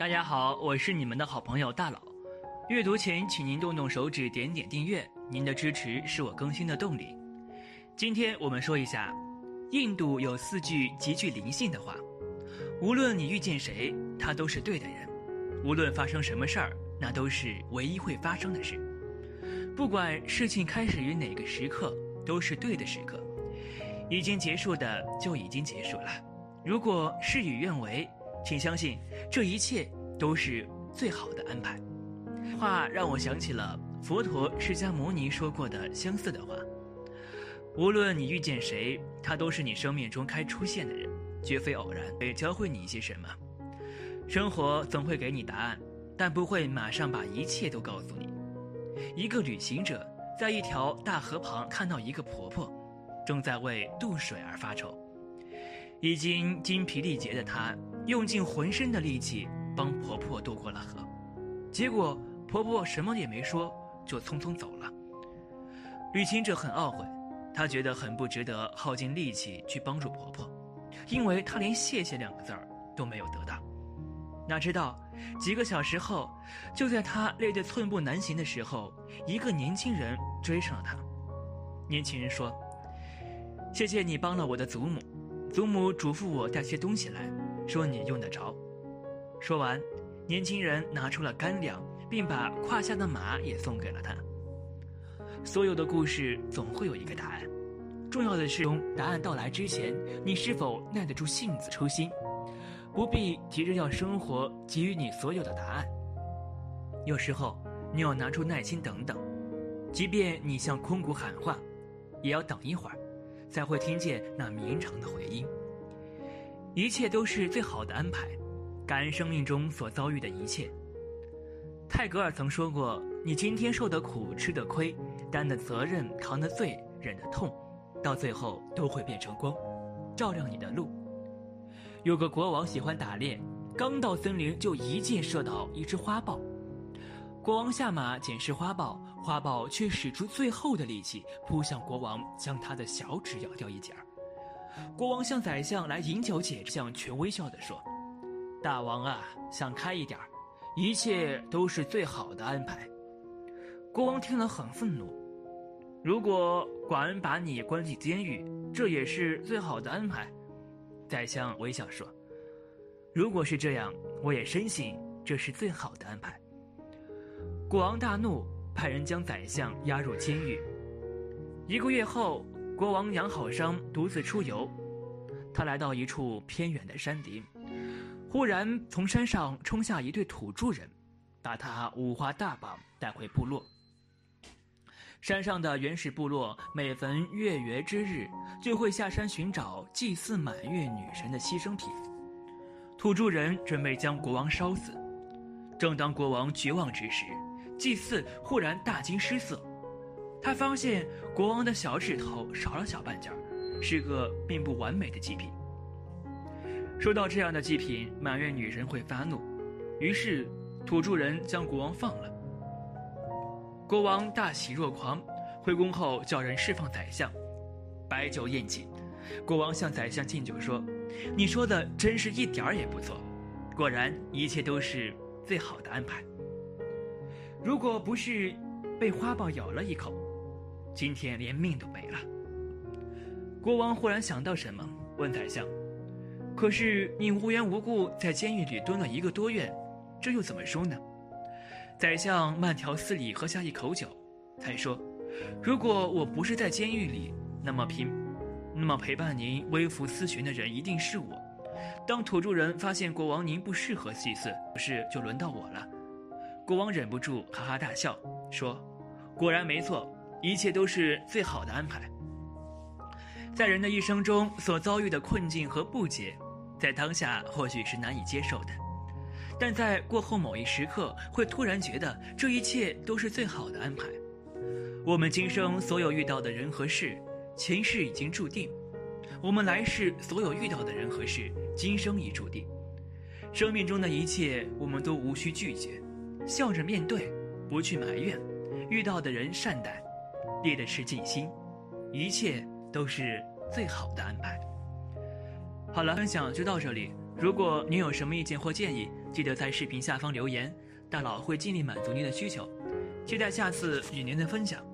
大家好，我是你们的好朋友大佬。阅读前，请您动动手指点点订阅，您的支持是我更新的动力。今天我们说一下，印度有四句极具灵性的话：无论你遇见谁，他都是对的人；无论发生什么事儿，那都是唯一会发生的事；不管事情开始于哪个时刻，都是对的时刻；已经结束的就已经结束了。如果事与愿违，请相信，这一切都是最好的安排。话让我想起了佛陀释迦牟尼说过的相似的话：无论你遇见谁，他都是你生命中该出现的人，绝非偶然，会教会你一些什么。生活总会给你答案，但不会马上把一切都告诉你。一个旅行者在一条大河旁看到一个婆婆，正在为渡水而发愁。已经精疲力竭的她，用尽浑身的力气帮婆婆渡过了河，结果婆婆什么也没说，就匆匆走了。旅行者很懊悔，他觉得很不值得耗尽力气去帮助婆婆，因为他连谢谢两个字儿都没有得到。哪知道几个小时后，就在他累得寸步难行的时候，一个年轻人追上了他。年轻人说：“谢谢你帮了我的祖母。”祖母嘱咐我带些东西来，说你用得着。说完，年轻人拿出了干粮，并把胯下的马也送给了他。所有的故事总会有一个答案，重要的是，答案到来之前，你是否耐得住性子、初心，不必急着要生活给予你所有的答案。有时候，你要拿出耐心等等，即便你向空谷喊话，也要等一会儿。才会听见那绵长的回音。一切都是最好的安排，感恩生命中所遭遇的一切。泰戈尔曾说过：“你今天受的苦、吃的亏、担的责任、扛的罪、忍的痛，到最后都会变成光，照亮你的路。”有个国王喜欢打猎，刚到森林就一箭射倒一只花豹。国王下马检视花豹，花豹却使出最后的力气扑向国王，将他的小指咬掉一截儿。国王向宰相来饮酒解释，向全微笑地说：“大王啊，想开一点儿，一切都是最好的安排。”国王听了很愤怒：“如果寡恩把你关进监狱，这也是最好的安排。”宰相微笑说：“如果是这样，我也深信这是最好的安排。”国王大怒，派人将宰相押入监狱。一个月后，国王养好伤，独自出游。他来到一处偏远的山林，忽然从山上冲下一对土著人，把他五花大绑带回部落。山上的原始部落每逢月圆之日，就会下山寻找祭祀满月女神的牺牲品。土著人准备将国王烧死。正当国王绝望之时，祭祀忽然大惊失色，他发现国王的小指头少了小半截是个并不完美的祭品。收到这样的祭品，满月女神会发怒，于是土著人将国王放了。国王大喜若狂，回宫后叫人释放宰相，摆酒宴请。国王向宰相敬酒说：“你说的真是一点儿也不错，果然一切都是最好的安排。”如果不是被花豹咬了一口，今天连命都没了。国王忽然想到什么，问宰相：“可是你无缘无故在监狱里蹲了一个多月，这又怎么说呢？”宰相慢条斯理喝下一口酒，才说：“如果我不是在监狱里，那么拼，那么陪伴您微服私巡的人一定是我。当土著人发现国王您不适合祭祀，不是就轮到我了。”国王忍不住哈哈大笑，说：“果然没错，一切都是最好的安排。在人的一生中所遭遇的困境和不解，在当下或许是难以接受的，但在过后某一时刻，会突然觉得这一切都是最好的安排。我们今生所有遇到的人和事，前世已经注定；我们来世所有遇到的人和事，今生已注定。生命中的一切，我们都无需拒绝。”笑着面对，不去埋怨，遇到的人善待，列的是尽心，一切都是最好的安排。好了，分享就到这里。如果您有什么意见或建议，记得在视频下方留言，大佬会尽力满足您的需求。期待下次与您的分享。